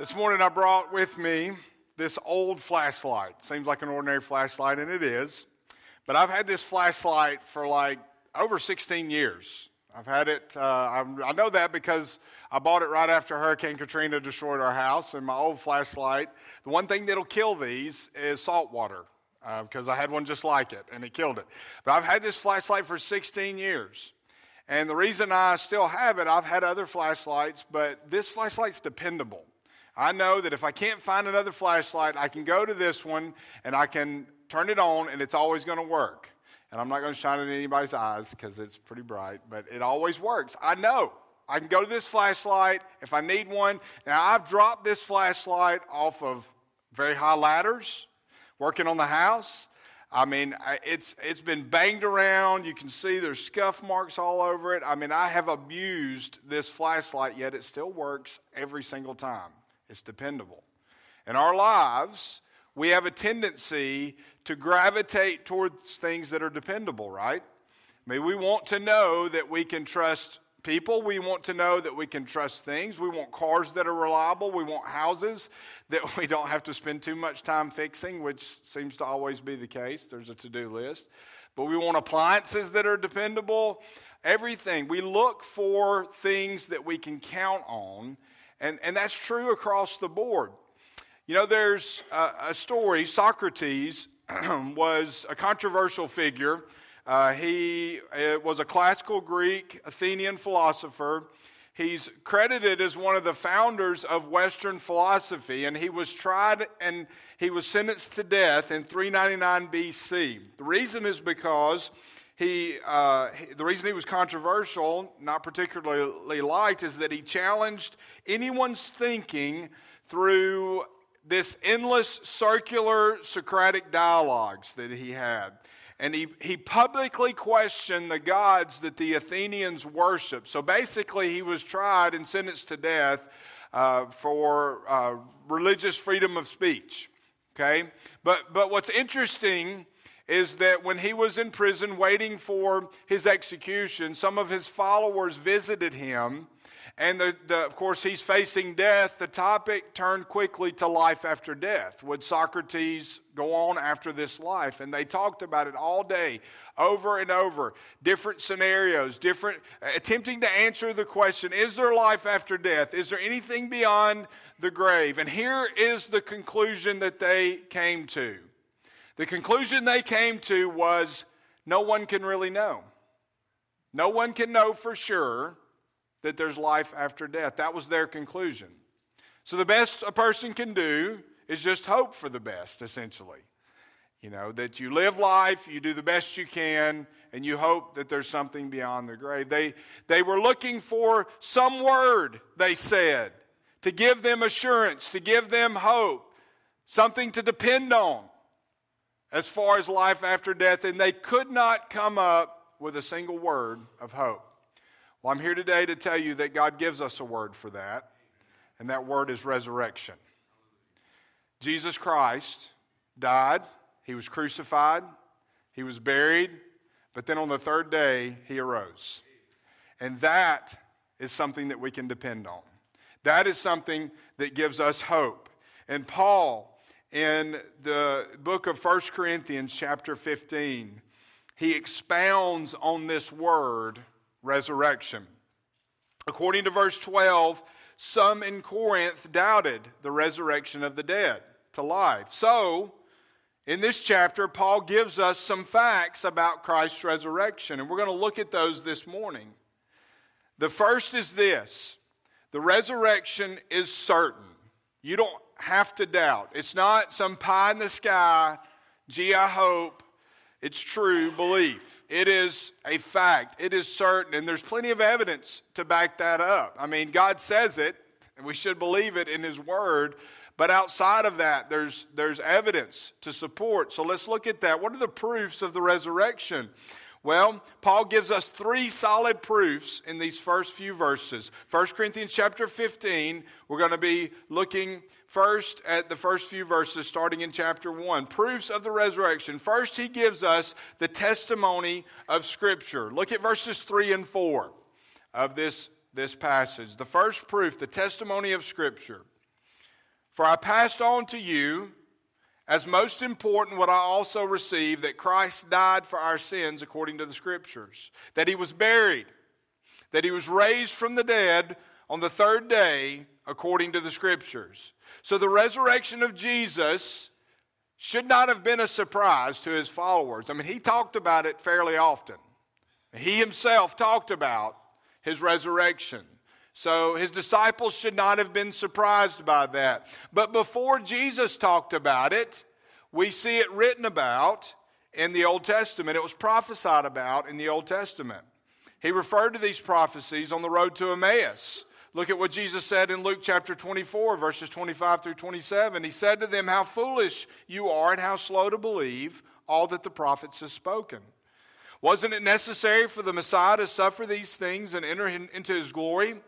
This morning I brought with me this old flashlight. Seems like an ordinary flashlight, and it is. But I've had this flashlight for like over 16 years. I've had it, uh, I know that because I bought it right after Hurricane Katrina destroyed our house. And my old flashlight, the one thing that'll kill these is salt water because uh, I had one just like it and it killed it. But I've had this flashlight for 16 years. And the reason I still have it, I've had other flashlights, but this flashlight's dependable. I know that if I can't find another flashlight, I can go to this one and I can turn it on and it's always going to work. And I'm not going to shine it in anybody's eyes because it's pretty bright, but it always works. I know. I can go to this flashlight if I need one. Now, I've dropped this flashlight off of very high ladders working on the house. I mean, it's, it's been banged around. You can see there's scuff marks all over it. I mean, I have abused this flashlight, yet it still works every single time. It's dependable. In our lives, we have a tendency to gravitate towards things that are dependable, right? I mean, we want to know that we can trust people. We want to know that we can trust things. We want cars that are reliable. We want houses that we don't have to spend too much time fixing, which seems to always be the case. There's a to do list. But we want appliances that are dependable. Everything. We look for things that we can count on and, and that's true across the board. You know, there's a, a story Socrates was a controversial figure. Uh, he uh, was a classical Greek Athenian philosopher. He's credited as one of the founders of Western philosophy, and he was tried and he was sentenced to death in 399 BC. The reason is because he, uh, the reason he was controversial, not particularly liked, is that he challenged anyone's thinking through this endless circular Socratic dialogues that he had. And he, he publicly questioned the gods that the Athenians worshiped. So basically, he was tried and sentenced to death uh, for uh, religious freedom of speech. Okay? But, but what's interesting is that when he was in prison waiting for his execution, some of his followers visited him. And the, the, of course, he's facing death. The topic turned quickly to life after death. Would Socrates go on after this life? And they talked about it all day, over and over, different scenarios, different, attempting to answer the question Is there life after death? Is there anything beyond the grave? And here is the conclusion that they came to the conclusion they came to was no one can really know. No one can know for sure that there's life after death. That was their conclusion. So the best a person can do is just hope for the best, essentially. You know, that you live life, you do the best you can, and you hope that there's something beyond the grave. They, they were looking for some word, they said, to give them assurance, to give them hope, something to depend on as far as life after death, and they could not come up with a single word of hope. Well, I'm here today to tell you that God gives us a word for that, and that word is resurrection. Jesus Christ died, he was crucified, he was buried, but then on the third day, he arose. And that is something that we can depend on. That is something that gives us hope. And Paul, in the book of 1 Corinthians, chapter 15, he expounds on this word, resurrection. According to verse 12, some in Corinth doubted the resurrection of the dead to life. So, in this chapter, Paul gives us some facts about Christ's resurrection, and we're going to look at those this morning. The first is this the resurrection is certain. You don't have to doubt. It's not some pie in the sky, gee, I hope it's true belief. It is a fact, it is certain, and there's plenty of evidence to back that up. I mean, God says it, and we should believe it in His Word. But outside of that, there's, there's evidence to support. So let's look at that. What are the proofs of the resurrection? Well, Paul gives us three solid proofs in these first few verses. 1 Corinthians chapter 15, we're going to be looking first at the first few verses starting in chapter 1. Proofs of the resurrection. First, he gives us the testimony of Scripture. Look at verses 3 and 4 of this, this passage. The first proof, the testimony of Scripture. For I passed on to you as most important what I also received that Christ died for our sins according to the Scriptures, that he was buried, that he was raised from the dead on the third day according to the Scriptures. So the resurrection of Jesus should not have been a surprise to his followers. I mean, he talked about it fairly often. He himself talked about his resurrection. So his disciples should not have been surprised by that. But before Jesus talked about it, we see it written about in the Old Testament. It was prophesied about in the Old Testament. He referred to these prophecies on the road to Emmaus. Look at what Jesus said in Luke chapter 24, verses 25 through 27. He said to them, How foolish you are and how slow to believe all that the prophets have spoken. Wasn't it necessary for the Messiah to suffer these things and enter into his glory?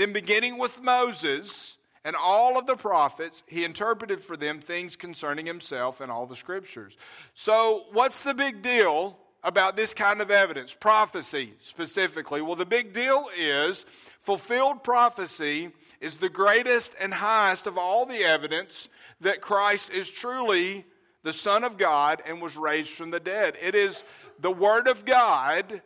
Then, beginning with Moses and all of the prophets, he interpreted for them things concerning himself and all the scriptures. So, what's the big deal about this kind of evidence? Prophecy specifically. Well, the big deal is fulfilled prophecy is the greatest and highest of all the evidence that Christ is truly the Son of God and was raised from the dead. It is the Word of God,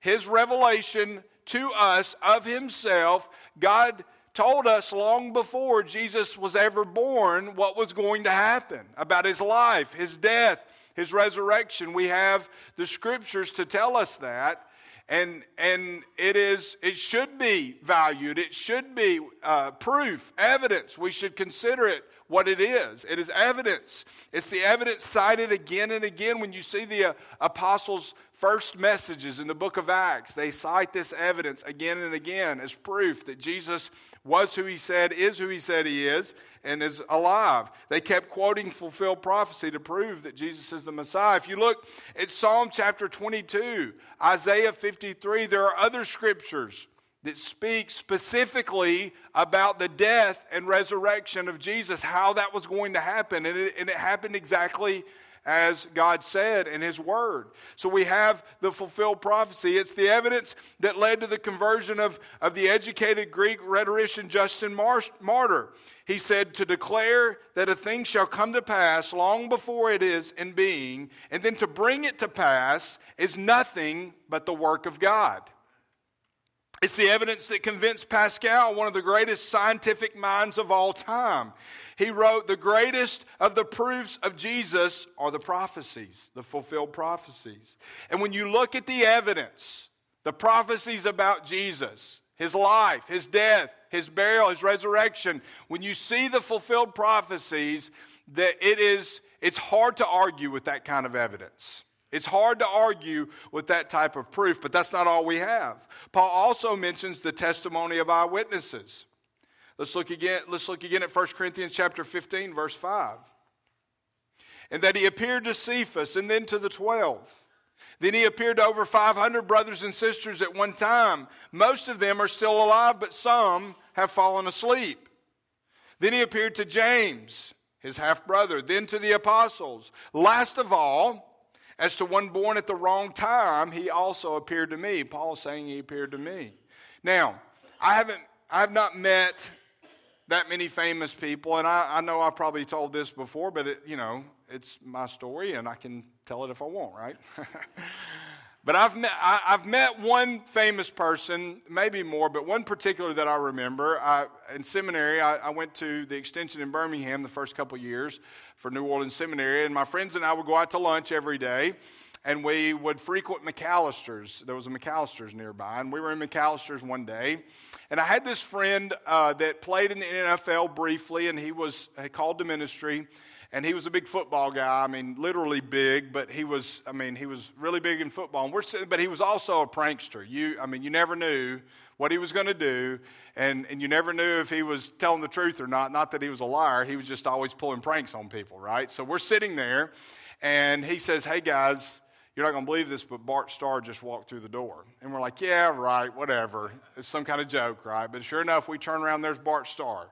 His revelation to us of Himself. God told us long before Jesus was ever born what was going to happen about His life, His death, His resurrection. We have the Scriptures to tell us that. And, and it is it should be valued it should be uh, proof evidence we should consider it what it is. It is evidence. It's the evidence cited again and again when you see the uh, apostles' first messages in the book of Acts. They cite this evidence again and again as proof that Jesus was who he said, is who he said he is, and is alive. They kept quoting fulfilled prophecy to prove that Jesus is the Messiah. If you look at Psalm chapter 22, Isaiah 53, there are other scriptures that speak specifically about the death and resurrection of Jesus, how that was going to happen. And it, and it, happened exactly as God said in His Word. So we have the fulfilled prophecy. It's the evidence that led to the conversion of, of the educated Greek rhetorician Justin Martyr. He said, To declare that a thing shall come to pass long before it is in being, and then to bring it to pass is nothing but the work of God. It's the evidence that convinced Pascal, one of the greatest scientific minds of all time. He wrote, The greatest of the proofs of Jesus are the prophecies, the fulfilled prophecies. And when you look at the evidence, the prophecies about Jesus, his life, his death, his burial, his resurrection, when you see the fulfilled prophecies, that it is it's hard to argue with that kind of evidence. It's hard to argue with that type of proof, but that's not all we have. Paul also mentions the testimony of eyewitnesses. Let's look again, let's look again at 1 Corinthians chapter 15, verse 5. And that he appeared to Cephas and then to the twelve. Then he appeared to over 500 brothers and sisters at one time. Most of them are still alive, but some have fallen asleep. Then he appeared to James, his half brother, then to the apostles. Last of all, as to one born at the wrong time, he also appeared to me. Paul is saying he appeared to me. Now, I haven't, I have not met that many famous people, and I, I know I've probably told this before, but it, you know, it's my story, and I can tell it if I want, right? But I've met, I, have met one famous person, maybe more, but one particular that I remember. I, in seminary, I, I, went to the extension in Birmingham the first couple years for New Orleans Seminary, and my friends and I would go out to lunch every day, and we would frequent McAlister's. There was a McAlister's nearby, and we were in McAlister's one day, and I had this friend uh, that played in the NFL briefly, and he was called to ministry and he was a big football guy. I mean, literally big, but he was. I mean, he was really big in football. And we're, sitting, but he was also a prankster. You, I mean, you never knew what he was going to do, and and you never knew if he was telling the truth or not. Not that he was a liar. He was just always pulling pranks on people, right? So we're sitting there, and he says, "Hey guys." You're not going to believe this, but Bart Starr just walked through the door. And we're like, yeah, right, whatever. It's some kind of joke, right? But sure enough, we turn around, there's Bart Starr.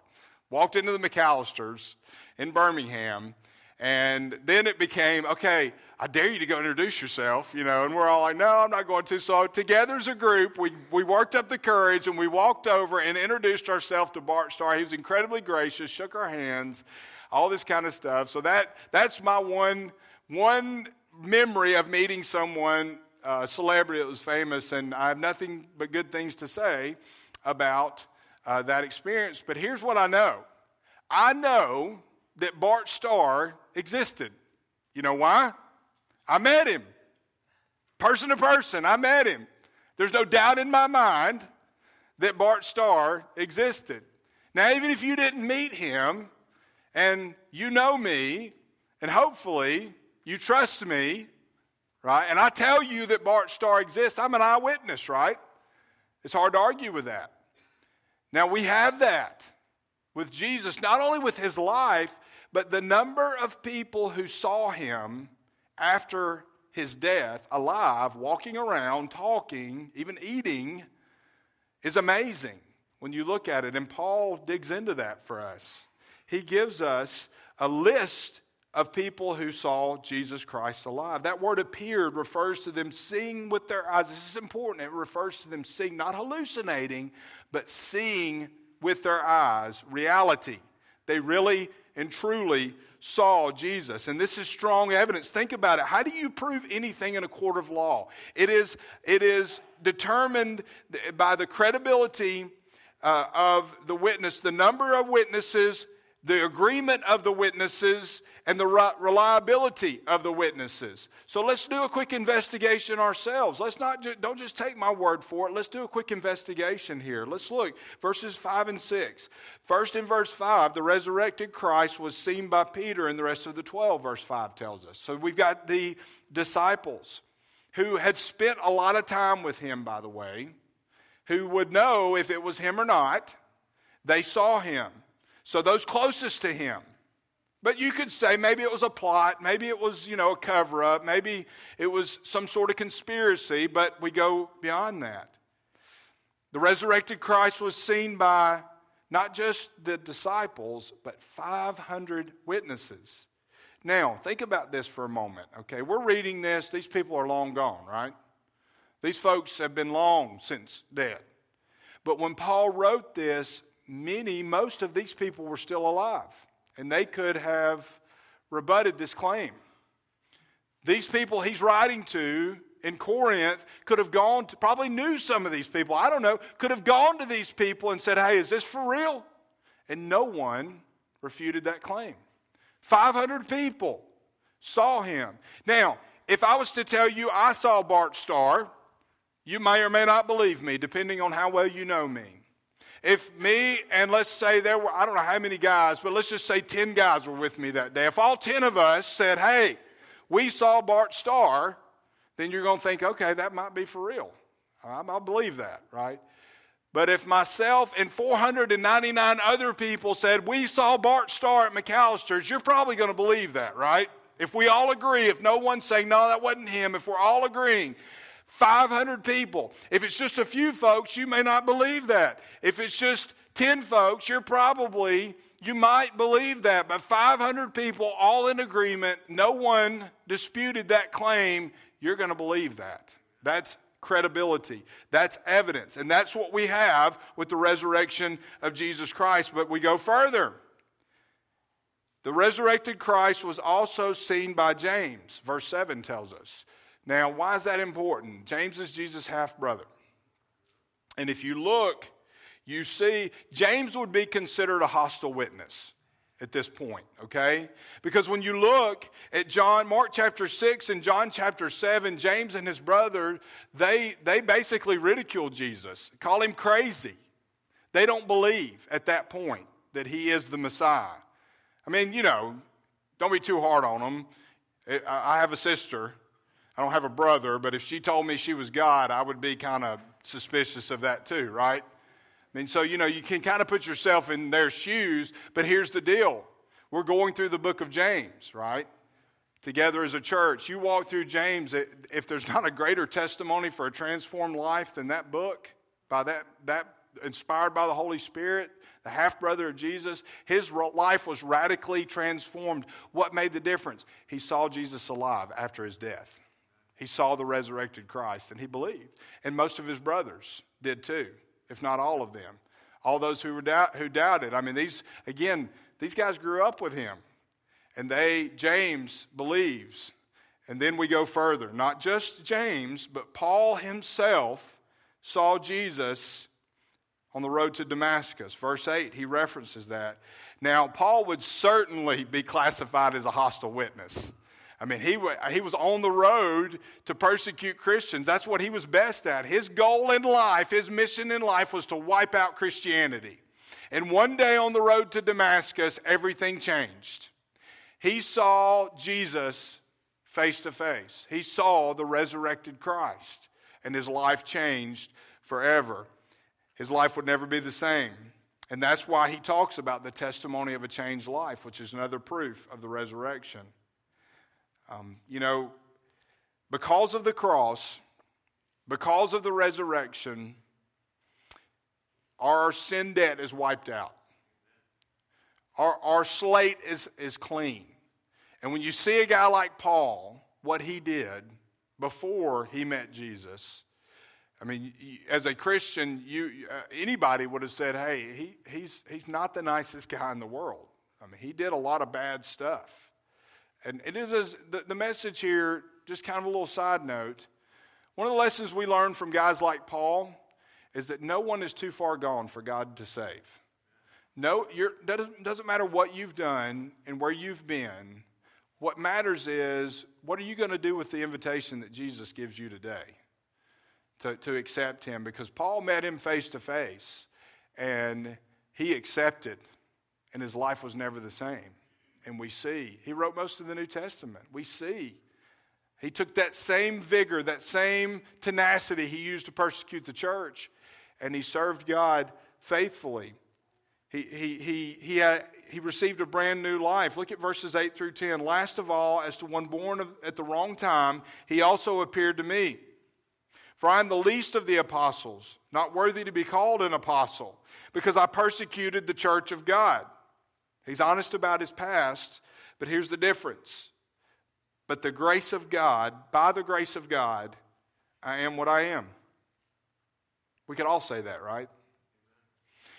Walked into the McAlisters, in Birmingham. And then it became, okay, I dare you to go introduce yourself, you know, and we're all like, no, I'm not going to. So together as a group, we, we worked up the courage and we walked over and introduced ourselves to Bart Starr. He was incredibly gracious, shook our hands, all this kind of stuff. So that, that's my one, one memory of meeting someone, a uh, celebrity that was famous, and I have nothing but good things to say about uh, that experience. But here's what I know I know that Bart Starr existed. You know why? I met him. Person to person, I met him. There's no doubt in my mind that Bart Starr existed. Now, even if you didn't meet him and you know me, and hopefully you trust me, right? And I tell you that Bart Starr exists, I'm an eyewitness, right? It's hard to argue with that. Now, we have that with Jesus, not only with his life, but the number of people who saw him after his death alive, walking around, talking, even eating, is amazing when you look at it. And Paul digs into that for us. He gives us a list of people who saw Jesus Christ alive. That word appeared refers to them seeing with their eyes. This is important. It refers to them seeing, not hallucinating, but seeing with their eyes reality. They really and truly saw Jesus. And this is strong evidence. Think about it. How do you prove anything in a court of law? It is, it is determined by the credibility uh, of the witness, the number of witnesses, the agreement of the witnesses, and the reliability of the witnesses. So let's do a quick investigation ourselves. Let's not ju- don't just take my word for it. Let's do a quick investigation here. Let's look verses 5 and 6. First in verse 5, the resurrected Christ was seen by Peter and the rest of the 12 verse 5 tells us. So we've got the disciples who had spent a lot of time with him by the way, who would know if it was him or not. They saw him. So those closest to him but you could say maybe it was a plot, maybe it was, you know, a cover up, maybe it was some sort of conspiracy, but we go beyond that. The resurrected Christ was seen by not just the disciples, but 500 witnesses. Now, think about this for a moment, okay? We're reading this, these people are long gone, right? These folks have been long since dead. But when Paul wrote this, many, most of these people were still alive and they could have rebutted this claim. These people he's writing to in Corinth could have gone to, probably knew some of these people, I don't know, could have gone to these people and said, Hey, is this for real? And no one refuted that claim. 500 people saw him. Now, if I was to tell you I saw Bart Starr, you may or may not believe me, depending on how well you know me. If me and let's say there were, I don't know how many guys, but let's just say 10 guys were with me that day. If all 10 of us said, hey, we saw Bart Starr, then you're going to think, okay, that might be for real. I'll believe that, right? But if myself and 499 other people said, we saw Bart Starr at McAlister's, you're probably going to believe that, right? If we all agree, if no one's saying, no, that wasn't him, if we're all agreeing, 500 people. If it's just a few folks, you may not believe that. If it's just 10 folks, you're probably, you might believe that. But 500 people, all in agreement, no one disputed that claim, you're going to believe that. That's credibility. That's evidence. And that's what we have with the resurrection of Jesus Christ. But we go further. The resurrected Christ was also seen by James, verse 7 tells us. Now, why is that important? James is Jesus' half brother. And if you look, you see James would be considered a hostile witness at this point, okay? Because when you look at John, Mark chapter 6 and John chapter 7, James and his brother, they, they basically ridicule Jesus, call him crazy. They don't believe at that point that he is the Messiah. I mean, you know, don't be too hard on them. I have a sister I don't have a brother, but if she told me she was God, I would be kind of suspicious of that too, right? I mean, so, you know, you can kind of put yourself in their shoes, but here's the deal. We're going through the book of James, right? Together as a church. You walk through James, if there's not a greater testimony for a transformed life than that book, by that, that inspired by the Holy Spirit, the half brother of Jesus. His life was radically transformed. What made the difference? He saw Jesus alive after his death. He saw the resurrected Christ and he believed. And most of his brothers did too, if not all of them. All those who, were doubt, who doubted. I mean, these, again, these guys grew up with him. And they, James believes. And then we go further. Not just James, but Paul himself saw Jesus on the road to Damascus. Verse 8, he references that. Now, Paul would certainly be classified as a hostile witness. I mean, he, he was on the road to persecute Christians. That's what he was best at. His goal in life, his mission in life was to wipe out Christianity. And one day on the road to Damascus, everything changed. He saw Jesus face to face, he saw the resurrected Christ, and his life changed forever. His life would never be the same. And that's why he talks about the testimony of a changed life, which is another proof of the resurrection. Um, you know, because of the cross, because of the resurrection, our sin debt is wiped out. Our, our slate is, is clean. And when you see a guy like Paul, what he did before he met Jesus, I mean, as a Christian, you, uh, anybody would have said, hey, he, he's, he's not the nicest guy in the world. I mean, he did a lot of bad stuff. And it is the, the message here, just kind of a little side note. One of the lessons we learn from guys like Paul is that no one is too far gone for God to save. No, doesn't, doesn't matter what you've done and where you've been. What matters is what are you going to do with the invitation that Jesus gives you today to, to accept him? Because Paul met him face to face and he accepted, and his life was never the same. And we see, he wrote most of the New Testament. We see. He took that same vigor, that same tenacity he used to persecute the church, and he served God faithfully. He, he, he, he, had, he received a brand new life. Look at verses 8 through 10. Last of all, as to one born at the wrong time, he also appeared to me. For I am the least of the apostles, not worthy to be called an apostle, because I persecuted the church of God. He's honest about his past, but here's the difference. But the grace of God, by the grace of God, I am what I am. We could all say that, right?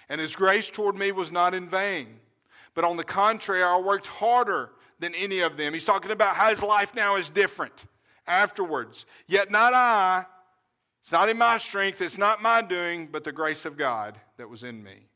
And his grace toward me was not in vain. But on the contrary, I worked harder than any of them. He's talking about how his life now is different afterwards. Yet not I, it's not in my strength, it's not my doing, but the grace of God that was in me.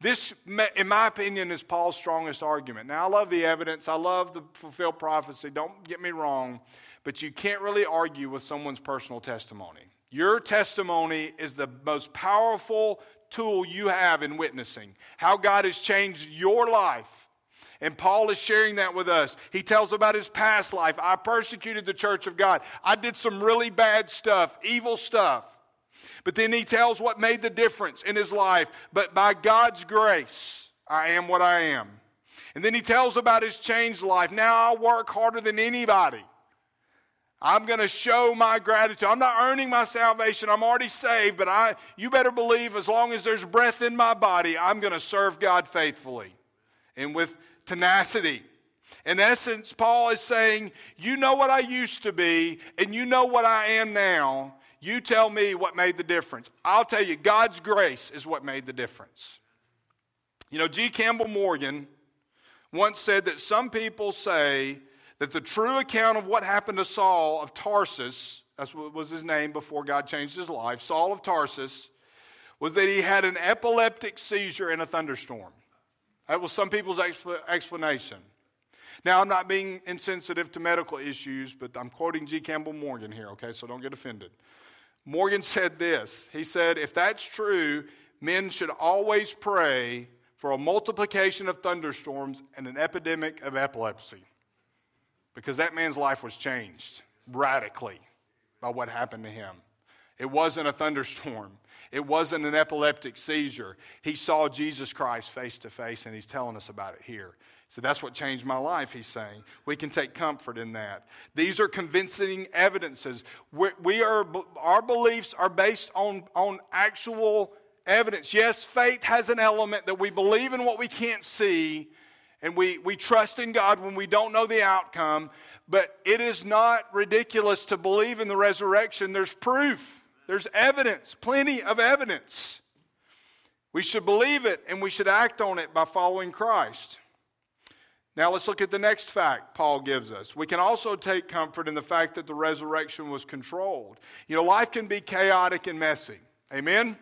This, in my opinion, is Paul's strongest argument. Now, I love the evidence, I love the fulfilled prophecy, don't get me wrong, but you can't really argue with someone's personal testimony. Your testimony is the most powerful tool you have in witnessing how God has changed your life. And Paul is sharing that with us. He tells about his past life. I persecuted the church of God. I did some really bad stuff, evil stuff. But then he tells what made the difference in his life. But by God's grace, I am what I am. And then he tells about his changed life. Now I work harder than anybody. I'm going to show my gratitude. I'm not earning my salvation. I'm already saved, but I you better believe as long as there's breath in my body, I'm going to serve God faithfully and with tenacity. In essence, Paul is saying, You know what I used to be, and you know what I am now, you tell me what made the difference. I'll tell you, God's grace is what made the difference. You know, G. Campbell Morgan once said that some people say that the true account of what happened to Saul of Tarsus, that's what was his name before God changed his life, Saul of Tarsus, was that he had an epileptic seizure in a thunderstorm. That was some people's explanation. Now, I'm not being insensitive to medical issues, but I'm quoting G. Campbell Morgan here, okay, so don't get offended. Morgan said this He said, If that's true, men should always pray for a multiplication of thunderstorms and an epidemic of epilepsy. Because that man's life was changed radically by what happened to him. It wasn't a thunderstorm. It wasn't an epileptic seizure. He saw Jesus Christ face to face, and he's telling us about it here. So that's what changed my life, he's saying. We can take comfort in that. These are convincing evidences. we we are, our beliefs are based on, on actual evidence. Yes, faith has an element that we believe in what we can't see and we, we trust in God when we don't know the outcome, but it is not ridiculous to believe in the resurrection. There's proof, there's evidence, plenty of evidence. We should believe it and we should act on it by following Christ. Now let's look at the next fact Paul gives us. We can also take comfort in the fact that the resurrection was controlled. You know, life can be chaotic and messy. Amen?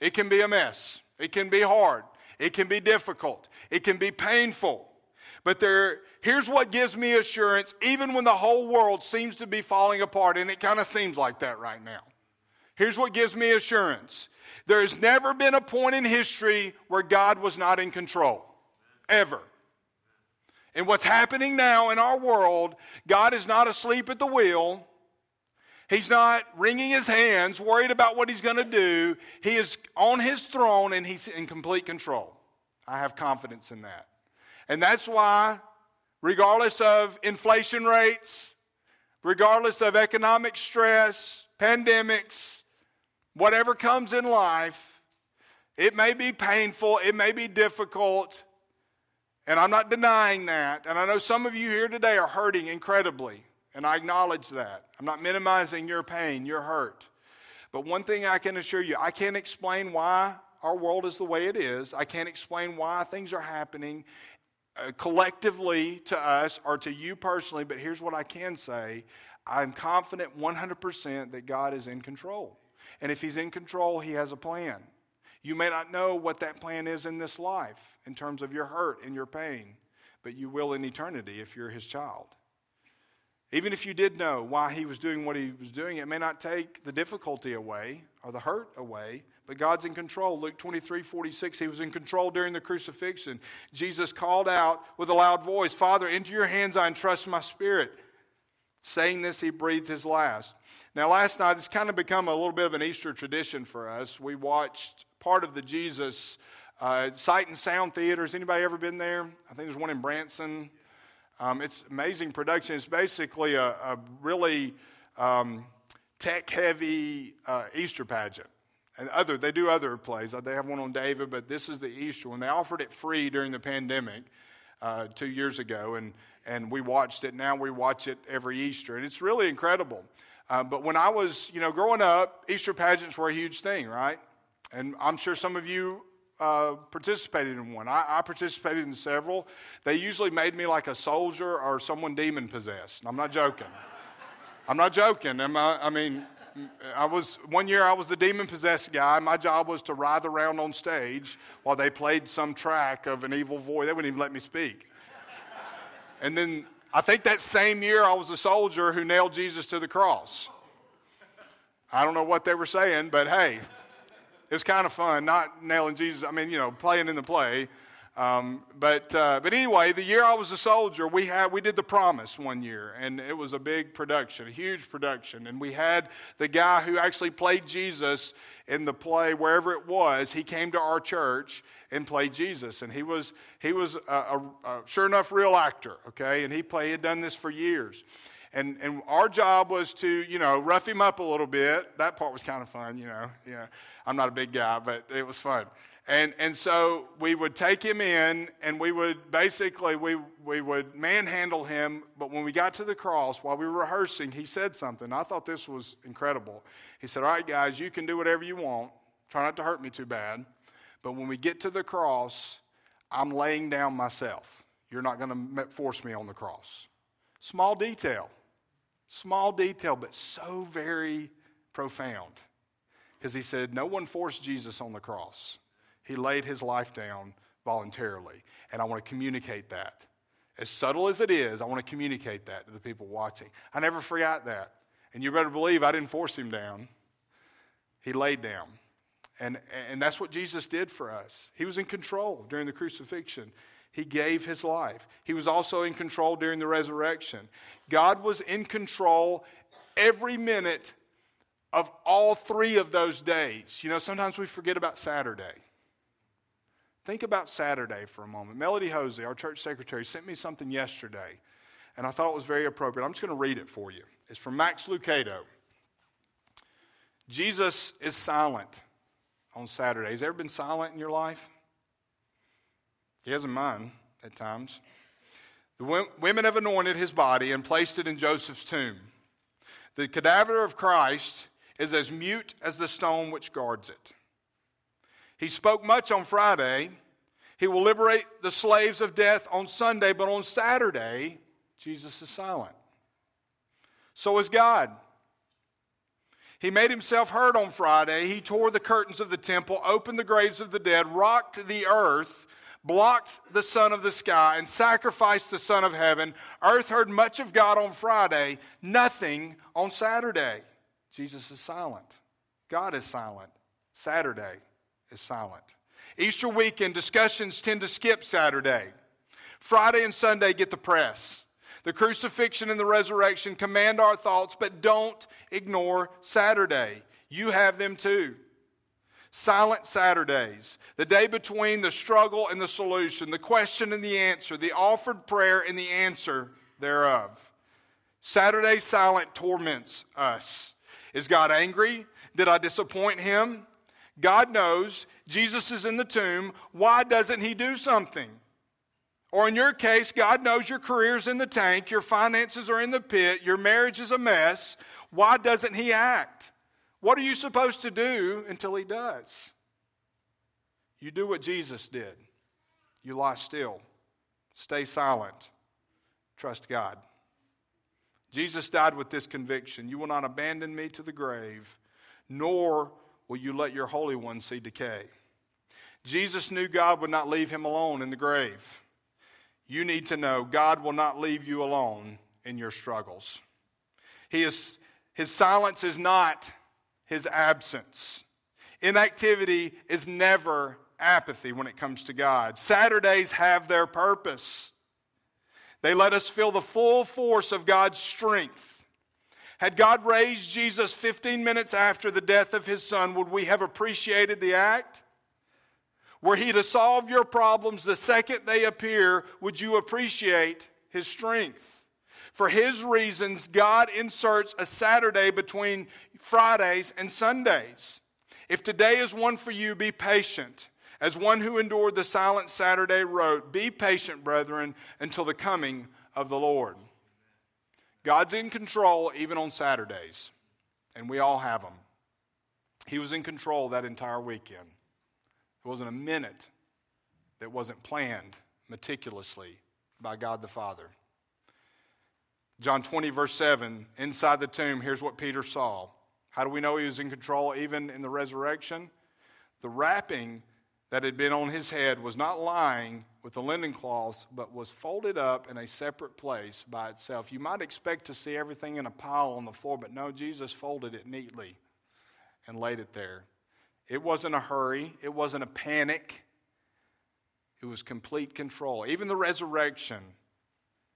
It can be a mess. It can be hard. It can be difficult. It can be painful. But there, here's what gives me assurance, even when the whole world seems to be falling apart, and it kind of seems like that right now. Here's what gives me assurance there has never been a point in history where God was not in control, ever. And what's happening now in our world, God is not asleep at the wheel. He's not wringing his hands, worried about what he's going to do. He is on his throne and he's in complete control. I have confidence in that. And that's why, regardless of inflation rates, regardless of economic stress, pandemics, whatever comes in life, it may be painful, it may be difficult, and I'm not denying that. And I know some of you here today are hurting incredibly. And I acknowledge that. I'm not minimizing your pain, your hurt. But one thing I can assure you I can't explain why our world is the way it is. I can't explain why things are happening uh, collectively to us or to you personally. But here's what I can say I'm confident 100% that God is in control. And if He's in control, He has a plan. You may not know what that plan is in this life in terms of your hurt and your pain, but you will in eternity if you're His child. Even if you did know why he was doing what he was doing, it may not take the difficulty away or the hurt away, but God's in control. Luke 23 46, he was in control during the crucifixion. Jesus called out with a loud voice, Father, into your hands I entrust my spirit. Saying this, he breathed his last. Now, last night, it's kind of become a little bit of an Easter tradition for us. We watched part of the Jesus uh, Sight and Sound Theaters. Anybody ever been there? I think there's one in Branson. Um, it's amazing production. It's basically a, a really um, tech heavy uh, Easter pageant. And other, they do other plays. They have one on David, but this is the Easter one. They offered it free during the pandemic uh, two years ago, and, and we watched it. Now we watch it every Easter, and it's really incredible. Uh, but when I was, you know, growing up, Easter pageants were a huge thing, right? And I'm sure some of you uh, participated in one. I, I, participated in several. They usually made me like a soldier or someone demon possessed. I'm not joking. I'm not joking. I, I mean, I was one year I was the demon possessed guy. My job was to writhe around on stage while they played some track of an evil voice. They wouldn't even let me speak. And then I think that same year I was a soldier who nailed Jesus to the cross. I don't know what they were saying, but hey, it was kind of fun, not nailing Jesus. I mean, you know, playing in the play. Um, but uh, but anyway, the year I was a soldier, we had we did the Promise one year, and it was a big production, a huge production, and we had the guy who actually played Jesus in the play wherever it was. He came to our church and played Jesus, and he was he was a, a, a sure enough real actor, okay, and he played he had done this for years. And, and our job was to, you know, rough him up a little bit. That part was kind of fun, you know. Yeah. I'm not a big guy, but it was fun. And, and so we would take him in and we would basically, we, we would manhandle him. But when we got to the cross, while we were rehearsing, he said something. I thought this was incredible. He said, all right, guys, you can do whatever you want. Try not to hurt me too bad. But when we get to the cross, I'm laying down myself. You're not going to force me on the cross. Small detail. Small detail, but so very profound. Because he said, No one forced Jesus on the cross. He laid his life down voluntarily. And I want to communicate that. As subtle as it is, I want to communicate that to the people watching. I never forgot that. And you better believe I didn't force him down. He laid down. And, and that's what Jesus did for us. He was in control during the crucifixion. He gave his life. He was also in control during the resurrection. God was in control every minute of all three of those days. You know, sometimes we forget about Saturday. Think about Saturday for a moment. Melody Hosey, our church secretary, sent me something yesterday, and I thought it was very appropriate. I'm just going to read it for you. It's from Max Lucado. Jesus is silent on Saturday. Saturdays. Ever been silent in your life? He has in mine at times. The women have anointed his body and placed it in Joseph's tomb. The cadaver of Christ is as mute as the stone which guards it. He spoke much on Friday. He will liberate the slaves of death on Sunday, but on Saturday, Jesus is silent. So is God. He made himself heard on Friday. He tore the curtains of the temple, opened the graves of the dead, rocked the earth, blocked the sun of the sky, and sacrificed the Son of heaven. Earth heard much of God on Friday, nothing on Saturday. Jesus is silent. God is silent. Saturday is silent. Easter weekend discussions tend to skip Saturday. Friday and Sunday get the press. The crucifixion and the resurrection command our thoughts, but don't ignore Saturday. You have them too. Silent Saturdays, the day between the struggle and the solution, the question and the answer, the offered prayer and the answer thereof. Saturday silent torments us. Is God angry? Did I disappoint him? God knows Jesus is in the tomb. Why doesn't he do something? Or in your case, God knows your career's in the tank, your finances are in the pit, your marriage is a mess. Why doesn't He act? What are you supposed to do until He does? You do what Jesus did. You lie still, stay silent, trust God. Jesus died with this conviction You will not abandon me to the grave, nor will you let your Holy One see decay. Jesus knew God would not leave him alone in the grave you need to know God will not leave you alone in your struggles. He is, his silence is not his absence. Inactivity is never apathy when it comes to God. Saturdays have their purpose. They let us feel the full force of God's strength. Had God raised Jesus 15 minutes after the death of his son, would we have appreciated the act? Were he to solve your problems the second they appear, would you appreciate his strength? For his reasons, God inserts a Saturday between Fridays and Sundays. If today is one for you, be patient. As one who endured the silent Saturday wrote, Be patient, brethren, until the coming of the Lord. God's in control even on Saturdays, and we all have them. He was in control that entire weekend. There wasn't a minute that wasn't planned meticulously by God the Father. John 20, verse 7, inside the tomb, here's what Peter saw. How do we know he was in control even in the resurrection? The wrapping that had been on his head was not lying with the linen cloths, but was folded up in a separate place by itself. You might expect to see everything in a pile on the floor, but no, Jesus folded it neatly and laid it there. It wasn't a hurry, it wasn't a panic. It was complete control. Even the resurrection,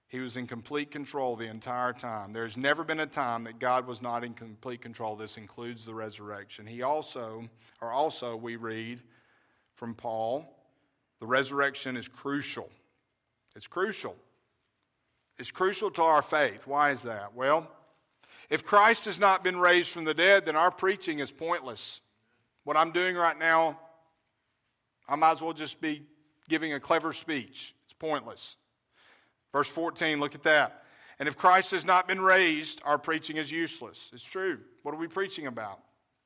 he was in complete control the entire time. There's never been a time that God was not in complete control. This includes the resurrection. He also, or also, we read from Paul, the resurrection is crucial. It's crucial. It's crucial to our faith. Why is that? Well, if Christ has not been raised from the dead, then our preaching is pointless. What I'm doing right now, I might as well just be giving a clever speech. It's pointless. Verse 14, look at that. And if Christ has not been raised, our preaching is useless. It's true. What are we preaching about?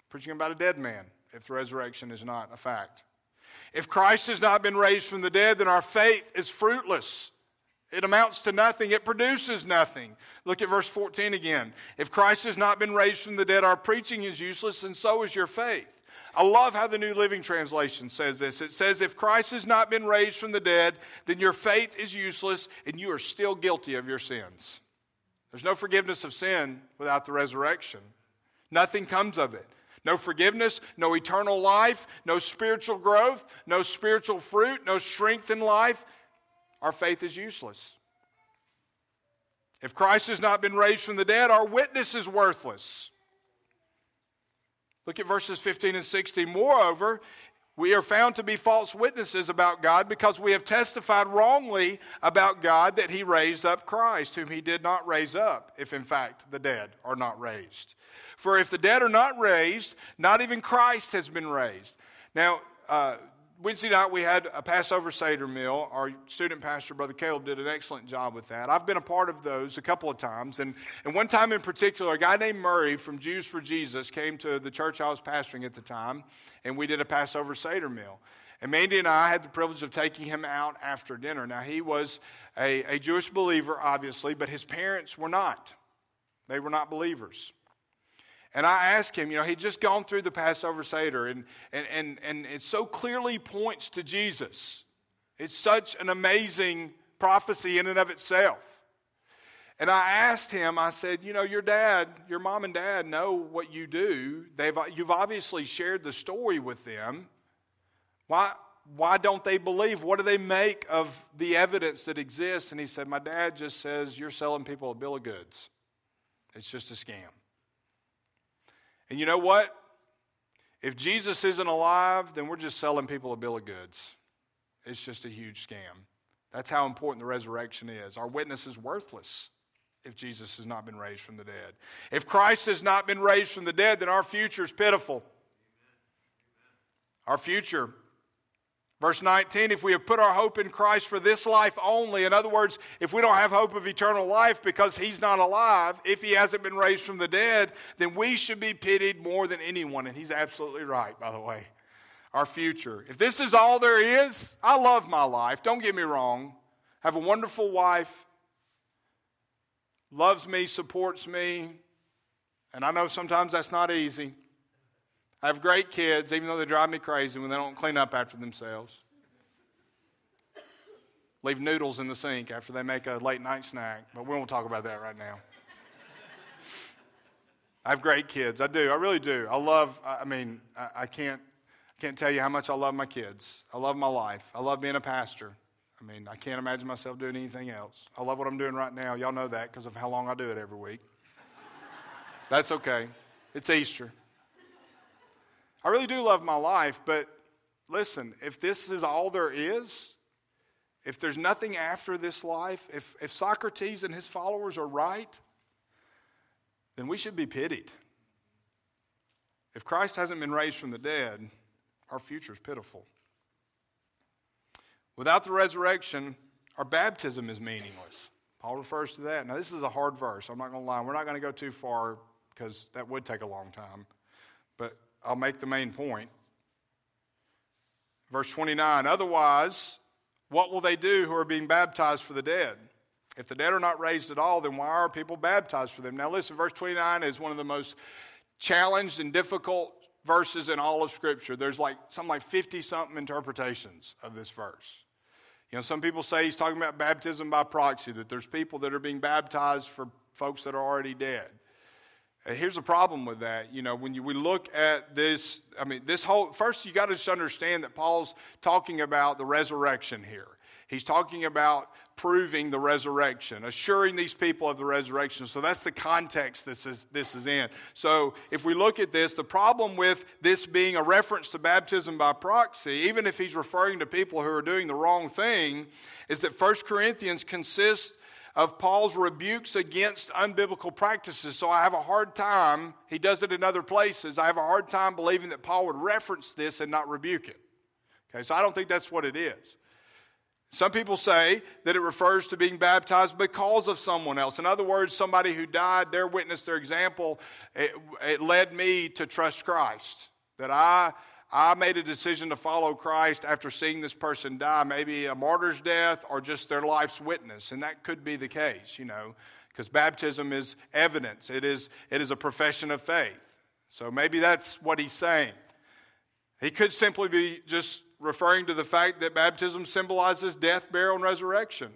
Preaching about a dead man if the resurrection is not a fact. If Christ has not been raised from the dead, then our faith is fruitless. It amounts to nothing. It produces nothing. Look at verse 14 again. If Christ has not been raised from the dead, our preaching is useless, and so is your faith. I love how the New Living Translation says this. It says, If Christ has not been raised from the dead, then your faith is useless and you are still guilty of your sins. There's no forgiveness of sin without the resurrection. Nothing comes of it. No forgiveness, no eternal life, no spiritual growth, no spiritual fruit, no strength in life. Our faith is useless. If Christ has not been raised from the dead, our witness is worthless. Look at verses 15 and 16. Moreover, we are found to be false witnesses about God because we have testified wrongly about God that he raised up Christ, whom he did not raise up, if in fact the dead are not raised. For if the dead are not raised, not even Christ has been raised. Now, uh, Wednesday night we had a Passover Seder meal. Our student pastor, Brother Caleb, did an excellent job with that. I've been a part of those a couple of times. And, and one time in particular, a guy named Murray from Jews for Jesus came to the church I was pastoring at the time, and we did a Passover Seder meal. And Mandy and I had the privilege of taking him out after dinner. Now, he was a, a Jewish believer, obviously, but his parents were not. They were not believers. And I asked him, you know, he'd just gone through the Passover Seder, and, and, and, and it so clearly points to Jesus. It's such an amazing prophecy in and of itself. And I asked him, I said, you know, your dad, your mom and dad know what you do. They've, you've obviously shared the story with them. Why, why don't they believe? What do they make of the evidence that exists? And he said, My dad just says, You're selling people a bill of goods. It's just a scam. And you know what? If Jesus isn't alive, then we're just selling people a bill of goods. It's just a huge scam. That's how important the resurrection is. Our witness is worthless if Jesus has not been raised from the dead. If Christ has not been raised from the dead, then our future is pitiful. Our future Verse 19, if we have put our hope in Christ for this life only, in other words, if we don't have hope of eternal life because he's not alive, if he hasn't been raised from the dead, then we should be pitied more than anyone. And he's absolutely right, by the way. Our future. If this is all there is, I love my life. Don't get me wrong. I have a wonderful wife, loves me, supports me, and I know sometimes that's not easy. I have great kids, even though they drive me crazy when they don't clean up after themselves. Leave noodles in the sink after they make a late night snack, but we won't talk about that right now. I have great kids. I do. I really do. I love, I mean, I, I can't, I can't tell you how much I love my kids. I love my life. I love being a pastor. I mean, I can't imagine myself doing anything else. I love what I'm doing right now. Y'all know that because of how long I do it every week. That's okay. It's Easter. I really do love my life, but listen, if this is all there is, if there's nothing after this life, if, if Socrates and his followers are right, then we should be pitied. If Christ hasn't been raised from the dead, our future is pitiful. Without the resurrection, our baptism is meaningless. Paul refers to that. Now, this is a hard verse. I'm not going to lie. We're not going to go too far because that would take a long time. I'll make the main point. Verse 29 Otherwise, what will they do who are being baptized for the dead? If the dead are not raised at all, then why are people baptized for them? Now, listen, verse 29 is one of the most challenged and difficult verses in all of Scripture. There's like something like 50 something interpretations of this verse. You know, some people say he's talking about baptism by proxy, that there's people that are being baptized for folks that are already dead. Here's the problem with that. You know, when you, we look at this, I mean, this whole, first you got to just understand that Paul's talking about the resurrection here. He's talking about proving the resurrection, assuring these people of the resurrection. So that's the context this is, this is in. So if we look at this, the problem with this being a reference to baptism by proxy, even if he's referring to people who are doing the wrong thing, is that 1 Corinthians consists of Paul's rebukes against unbiblical practices. So I have a hard time, he does it in other places, I have a hard time believing that Paul would reference this and not rebuke it. Okay, so I don't think that's what it is. Some people say that it refers to being baptized because of someone else. In other words, somebody who died, their witness, their example, it, it led me to trust Christ. That I I made a decision to follow Christ after seeing this person die, maybe a martyr's death or just their life's witness. And that could be the case, you know, because baptism is evidence, it is, it is a profession of faith. So maybe that's what he's saying. He could simply be just referring to the fact that baptism symbolizes death, burial, and resurrection.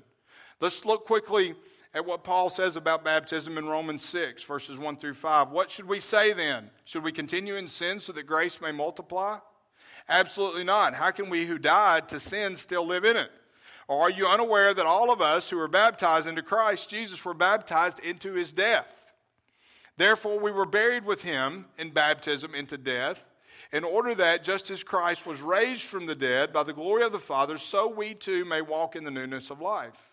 Let's look quickly at what Paul says about baptism in Romans 6, verses 1 through 5. What should we say then? Should we continue in sin so that grace may multiply? Absolutely not. How can we who died to sin still live in it? Or are you unaware that all of us who were baptized into Christ Jesus were baptized into his death? Therefore, we were buried with him in baptism into death, in order that, just as Christ was raised from the dead by the glory of the Father, so we too may walk in the newness of life.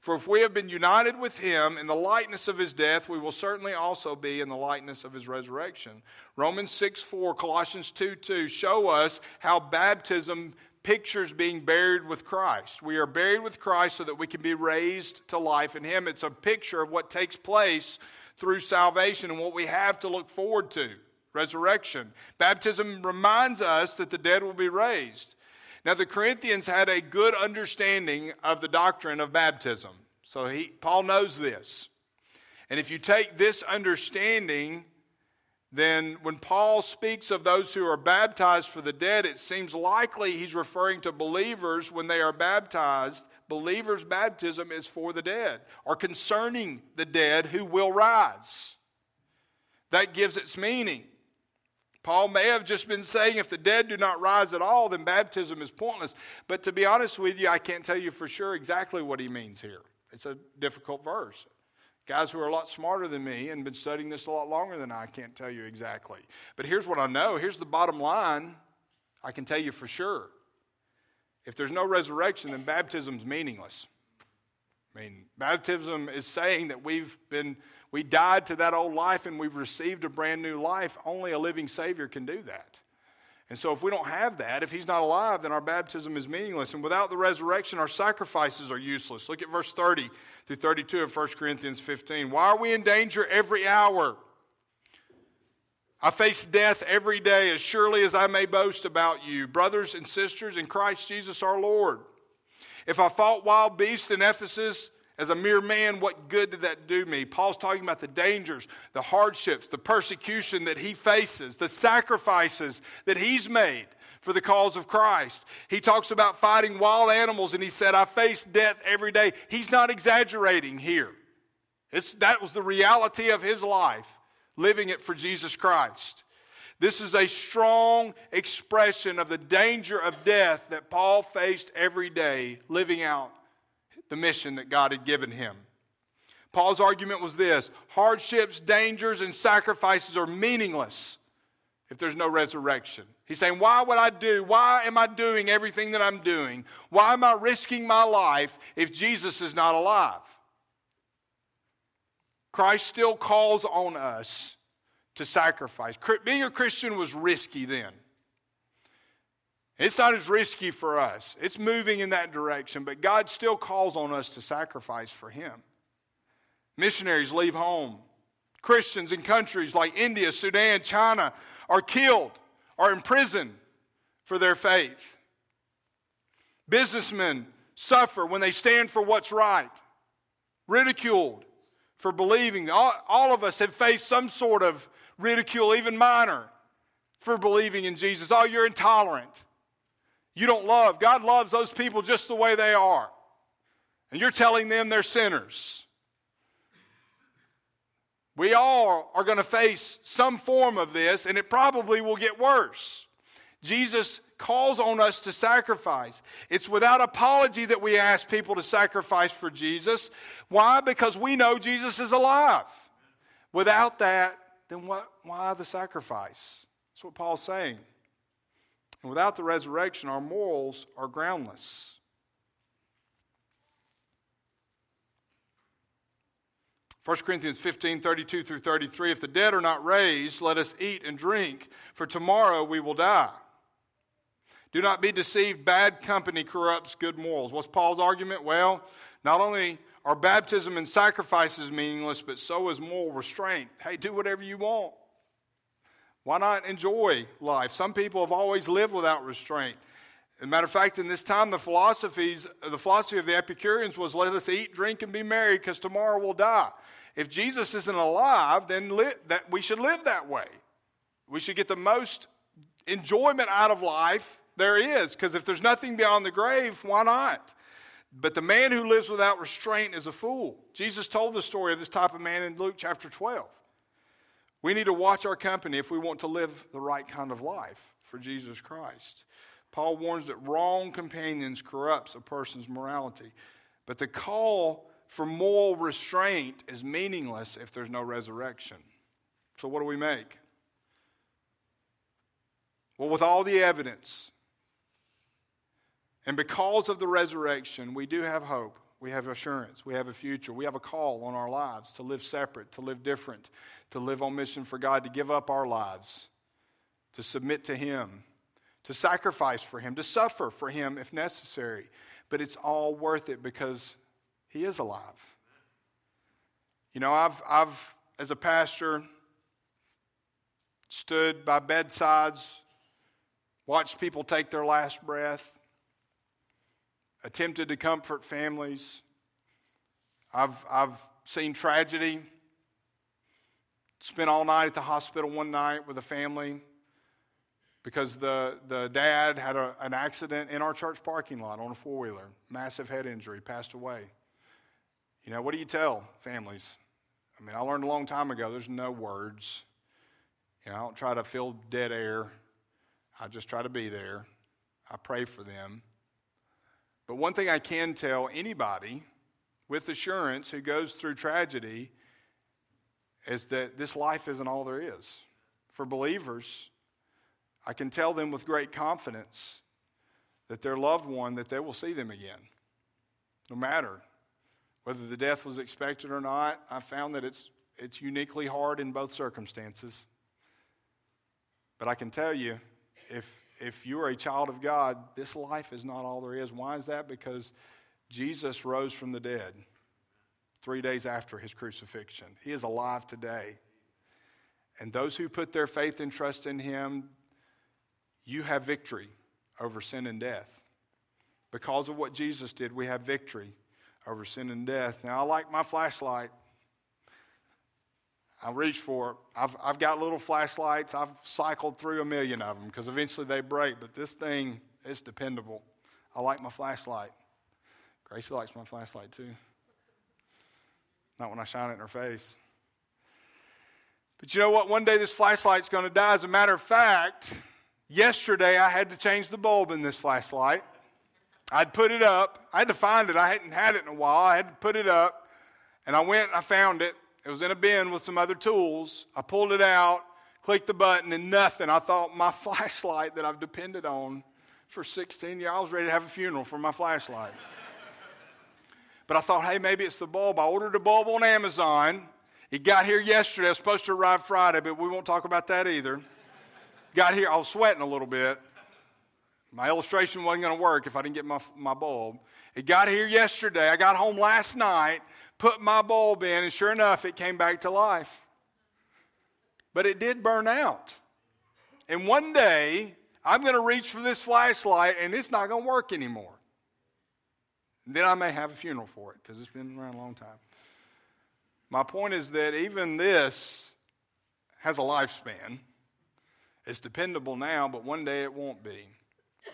For if we have been united with him in the likeness of his death, we will certainly also be in the likeness of his resurrection. Romans 6 4, Colossians 2 2 show us how baptism pictures being buried with Christ. We are buried with Christ so that we can be raised to life in him. It's a picture of what takes place through salvation and what we have to look forward to resurrection. Baptism reminds us that the dead will be raised. Now, the Corinthians had a good understanding of the doctrine of baptism. So he, Paul knows this. And if you take this understanding, then when Paul speaks of those who are baptized for the dead, it seems likely he's referring to believers when they are baptized. Believers' baptism is for the dead or concerning the dead who will rise. That gives its meaning. Paul may have just been saying if the dead do not rise at all, then baptism is pointless. But to be honest with you, I can't tell you for sure exactly what he means here. It's a difficult verse. Guys who are a lot smarter than me and been studying this a lot longer than I can't tell you exactly. But here's what I know. Here's the bottom line. I can tell you for sure. If there's no resurrection, then baptism's meaningless. I mean, baptism is saying that we've been we died to that old life and we've received a brand new life. Only a living Savior can do that. And so, if we don't have that, if He's not alive, then our baptism is meaningless. And without the resurrection, our sacrifices are useless. Look at verse 30 through 32 of 1 Corinthians 15. Why are we in danger every hour? I face death every day as surely as I may boast about you, brothers and sisters in Christ Jesus our Lord. If I fought wild beasts in Ephesus, as a mere man, what good did that do me? Paul's talking about the dangers, the hardships, the persecution that he faces, the sacrifices that he's made for the cause of Christ. He talks about fighting wild animals, and he said, I face death every day. He's not exaggerating here. It's, that was the reality of his life, living it for Jesus Christ. This is a strong expression of the danger of death that Paul faced every day, living out the mission that God had given him. Paul's argument was this hardships, dangers, and sacrifices are meaningless if there's no resurrection. He's saying, Why would I do? Why am I doing everything that I'm doing? Why am I risking my life if Jesus is not alive? Christ still calls on us to sacrifice. Being a Christian was risky then. It's not as risky for us. It's moving in that direction, but God still calls on us to sacrifice for Him. Missionaries leave home. Christians in countries like India, Sudan, China are killed or imprisoned for their faith. Businessmen suffer when they stand for what's right, ridiculed for believing. All, all of us have faced some sort of ridicule, even minor, for believing in Jesus. Oh, you're intolerant you don't love. God loves those people just the way they are. And you're telling them they're sinners. We all are going to face some form of this, and it probably will get worse. Jesus calls on us to sacrifice. It's without apology that we ask people to sacrifice for Jesus. Why? Because we know Jesus is alive. Without that, then what, why the sacrifice? That's what Paul's saying. And without the resurrection, our morals are groundless. First Corinthians 15, 32 through 33. If the dead are not raised, let us eat and drink, for tomorrow we will die. Do not be deceived. Bad company corrupts good morals. What's Paul's argument? Well, not only are baptism and sacrifices meaningless, but so is moral restraint. Hey, do whatever you want. Why not enjoy life? Some people have always lived without restraint. As a matter of fact, in this time, the philosophies, the philosophy of the Epicureans was let us eat, drink, and be merry because tomorrow we'll die. If Jesus isn't alive, then li- that we should live that way. We should get the most enjoyment out of life there is because if there's nothing beyond the grave, why not? But the man who lives without restraint is a fool. Jesus told the story of this type of man in Luke chapter 12. We need to watch our company if we want to live the right kind of life for Jesus Christ. Paul warns that wrong companions corrupts a person's morality. But the call for moral restraint is meaningless if there's no resurrection. So, what do we make? Well, with all the evidence, and because of the resurrection, we do have hope. We have assurance. We have a future. We have a call on our lives to live separate, to live different, to live on mission for God, to give up our lives, to submit to Him, to sacrifice for Him, to suffer for Him if necessary. But it's all worth it because He is alive. You know, I've, I've as a pastor, stood by bedsides, watched people take their last breath, attempted to comfort families. I've, I've seen tragedy, spent all night at the hospital one night with a family because the, the dad had a, an accident in our church parking lot on a four wheeler, massive head injury, passed away. You know, what do you tell families? I mean, I learned a long time ago there's no words. You know, I don't try to fill dead air, I just try to be there. I pray for them. But one thing I can tell anybody with assurance who goes through tragedy is that this life isn't all there is. For believers, I can tell them with great confidence that their loved one that they will see them again. No matter whether the death was expected or not, I found that it's, it's uniquely hard in both circumstances. But I can tell you, if, if you are a child of God, this life is not all there is. Why is that? Because Jesus rose from the dead three days after his crucifixion. He is alive today. And those who put their faith and trust in him, you have victory over sin and death. Because of what Jesus did, we have victory over sin and death. Now, I like my flashlight. I reach for it. I've, I've got little flashlights. I've cycled through a million of them because eventually they break, but this thing is dependable. I like my flashlight. Gracie likes my flashlight too. Not when I shine it in her face. But you know what? One day this flashlight's going to die. As a matter of fact, yesterday I had to change the bulb in this flashlight. I'd put it up. I had to find it. I hadn't had it in a while. I had to put it up. And I went I found it. It was in a bin with some other tools. I pulled it out, clicked the button, and nothing. I thought my flashlight that I've depended on for 16 years, I was ready to have a funeral for my flashlight. but I thought, hey, maybe it's the bulb. I ordered a bulb on Amazon. It got here yesterday. It was supposed to arrive Friday, but we won't talk about that either. Got here, I was sweating a little bit. My illustration wasn't going to work if I didn't get my, my bulb. It got here yesterday. I got home last night, put my bulb in, and sure enough, it came back to life. But it did burn out. And one day, I'm going to reach for this flashlight, and it's not going to work anymore. And then I may have a funeral for it because it's been around a long time. My point is that even this has a lifespan. It's dependable now, but one day it won't be.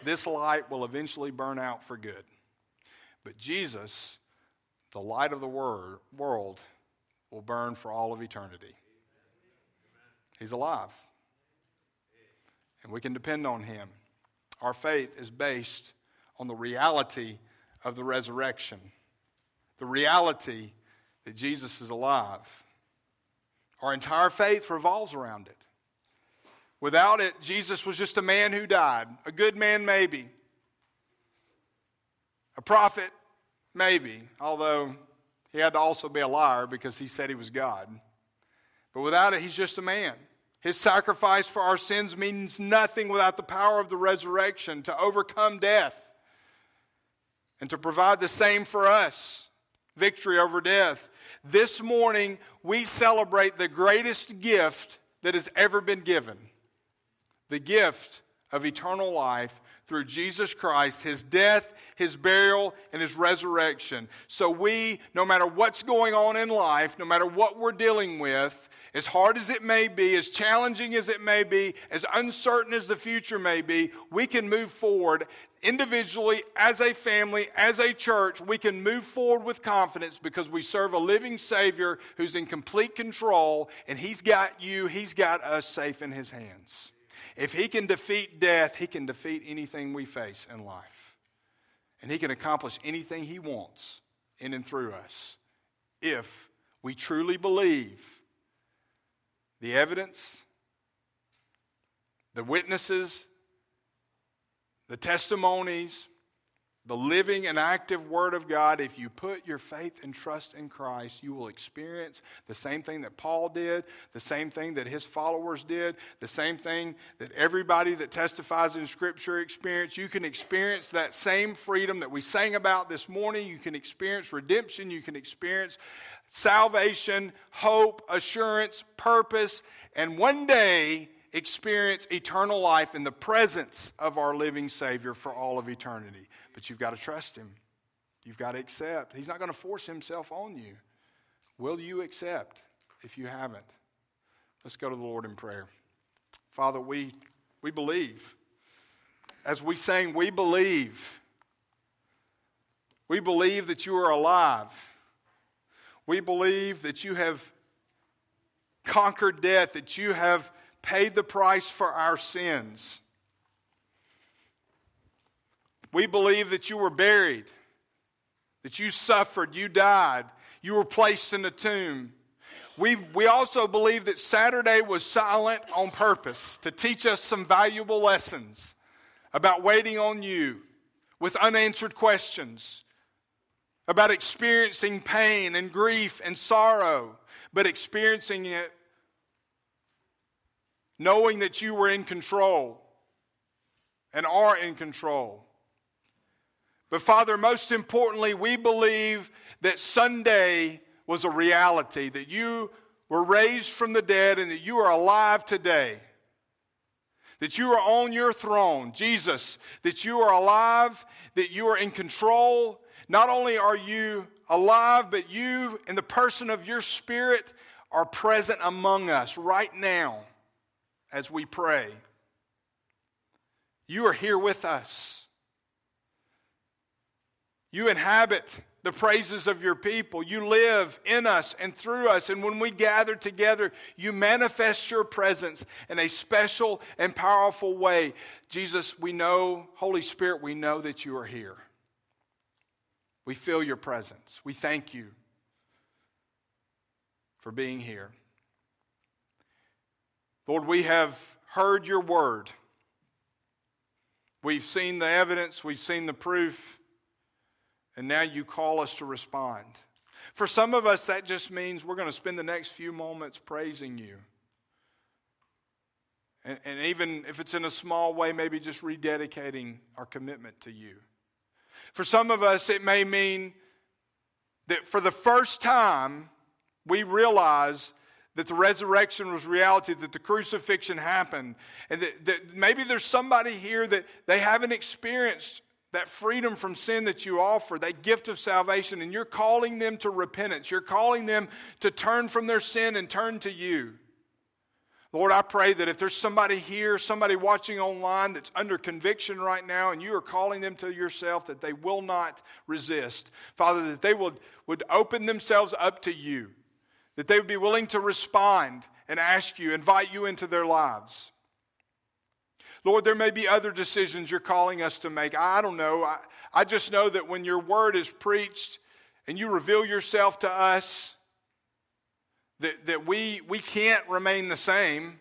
This light will eventually burn out for good. But Jesus, the light of the world, will burn for all of eternity. He's alive. And we can depend on him. Our faith is based on the reality of the resurrection, the reality that Jesus is alive. Our entire faith revolves around it. Without it, Jesus was just a man who died. A good man, maybe. A prophet, maybe, although he had to also be a liar because he said he was God. But without it, he's just a man. His sacrifice for our sins means nothing without the power of the resurrection to overcome death and to provide the same for us victory over death. This morning, we celebrate the greatest gift that has ever been given the gift of eternal life through Jesus Christ, his death, his burial, and his resurrection. So we, no matter what's going on in life, no matter what we're dealing with, as hard as it may be, as challenging as it may be, as uncertain as the future may be, we can move forward individually, as a family, as a church. We can move forward with confidence because we serve a living Savior who's in complete control, and He's got you, He's got us safe in His hands. If he can defeat death, he can defeat anything we face in life. And he can accomplish anything he wants in and through us if we truly believe the evidence, the witnesses, the testimonies, the living and active Word of God, if you put your faith and trust in Christ, you will experience the same thing that Paul did, the same thing that his followers did, the same thing that everybody that testifies in Scripture experienced. You can experience that same freedom that we sang about this morning. You can experience redemption. You can experience salvation, hope, assurance, purpose, and one day experience eternal life in the presence of our living Savior for all of eternity. But you've got to trust Him. You've got to accept. He's not going to force Himself on you. Will you accept if you haven't? Let's go to the Lord in prayer. Father, we, we believe. As we sang, we believe. We believe that you are alive. We believe that you have conquered death, that you have paid the price for our sins. We believe that you were buried, that you suffered, you died, you were placed in a tomb. We, we also believe that Saturday was silent on purpose to teach us some valuable lessons about waiting on you with unanswered questions, about experiencing pain and grief and sorrow, but experiencing it knowing that you were in control and are in control. But Father, most importantly, we believe that Sunday was a reality, that you were raised from the dead and that you are alive today. That you are on your throne, Jesus, that you are alive, that you are in control. Not only are you alive, but you, in the person of your Spirit, are present among us right now as we pray. You are here with us. You inhabit the praises of your people. You live in us and through us. And when we gather together, you manifest your presence in a special and powerful way. Jesus, we know, Holy Spirit, we know that you are here. We feel your presence. We thank you for being here. Lord, we have heard your word. We've seen the evidence, we've seen the proof. And now you call us to respond. For some of us, that just means we're going to spend the next few moments praising you. And, and, even if it's in a small way, maybe just rededicating our commitment to you. For some of us, it may mean that for the first time, we realize that the resurrection was reality, that the crucifixion happened, and that, that maybe there's somebody here that they haven't experienced that freedom from sin that you offer, that gift of salvation, and you're calling them to repentance. You're calling them to turn from their sin and turn to you. Lord, I pray that if there's somebody here, somebody watching online that's under conviction right now, and you are calling them to yourself, that they will not resist. Father, that they would, would open themselves up to you, that they would be willing to respond and ask you, invite you into their lives. Lord, there may be other decisions you're calling us to make. I don't know. I, I just know that when your word is preached and you reveal yourself to us, that, that we, we can't remain the same.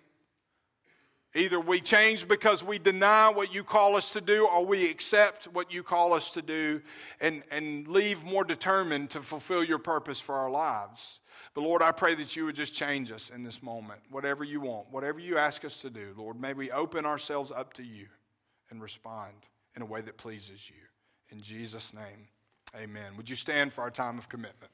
Either we change because we deny what you call us to do, or we accept what you call us to do and, and leave more determined to fulfill your purpose for our lives. But Lord, I pray that you would just change us in this moment. Whatever you want, whatever you ask us to do, Lord, may we open ourselves up to you and respond in a way that pleases you. In Jesus' name, amen. Would you stand for our time of commitment?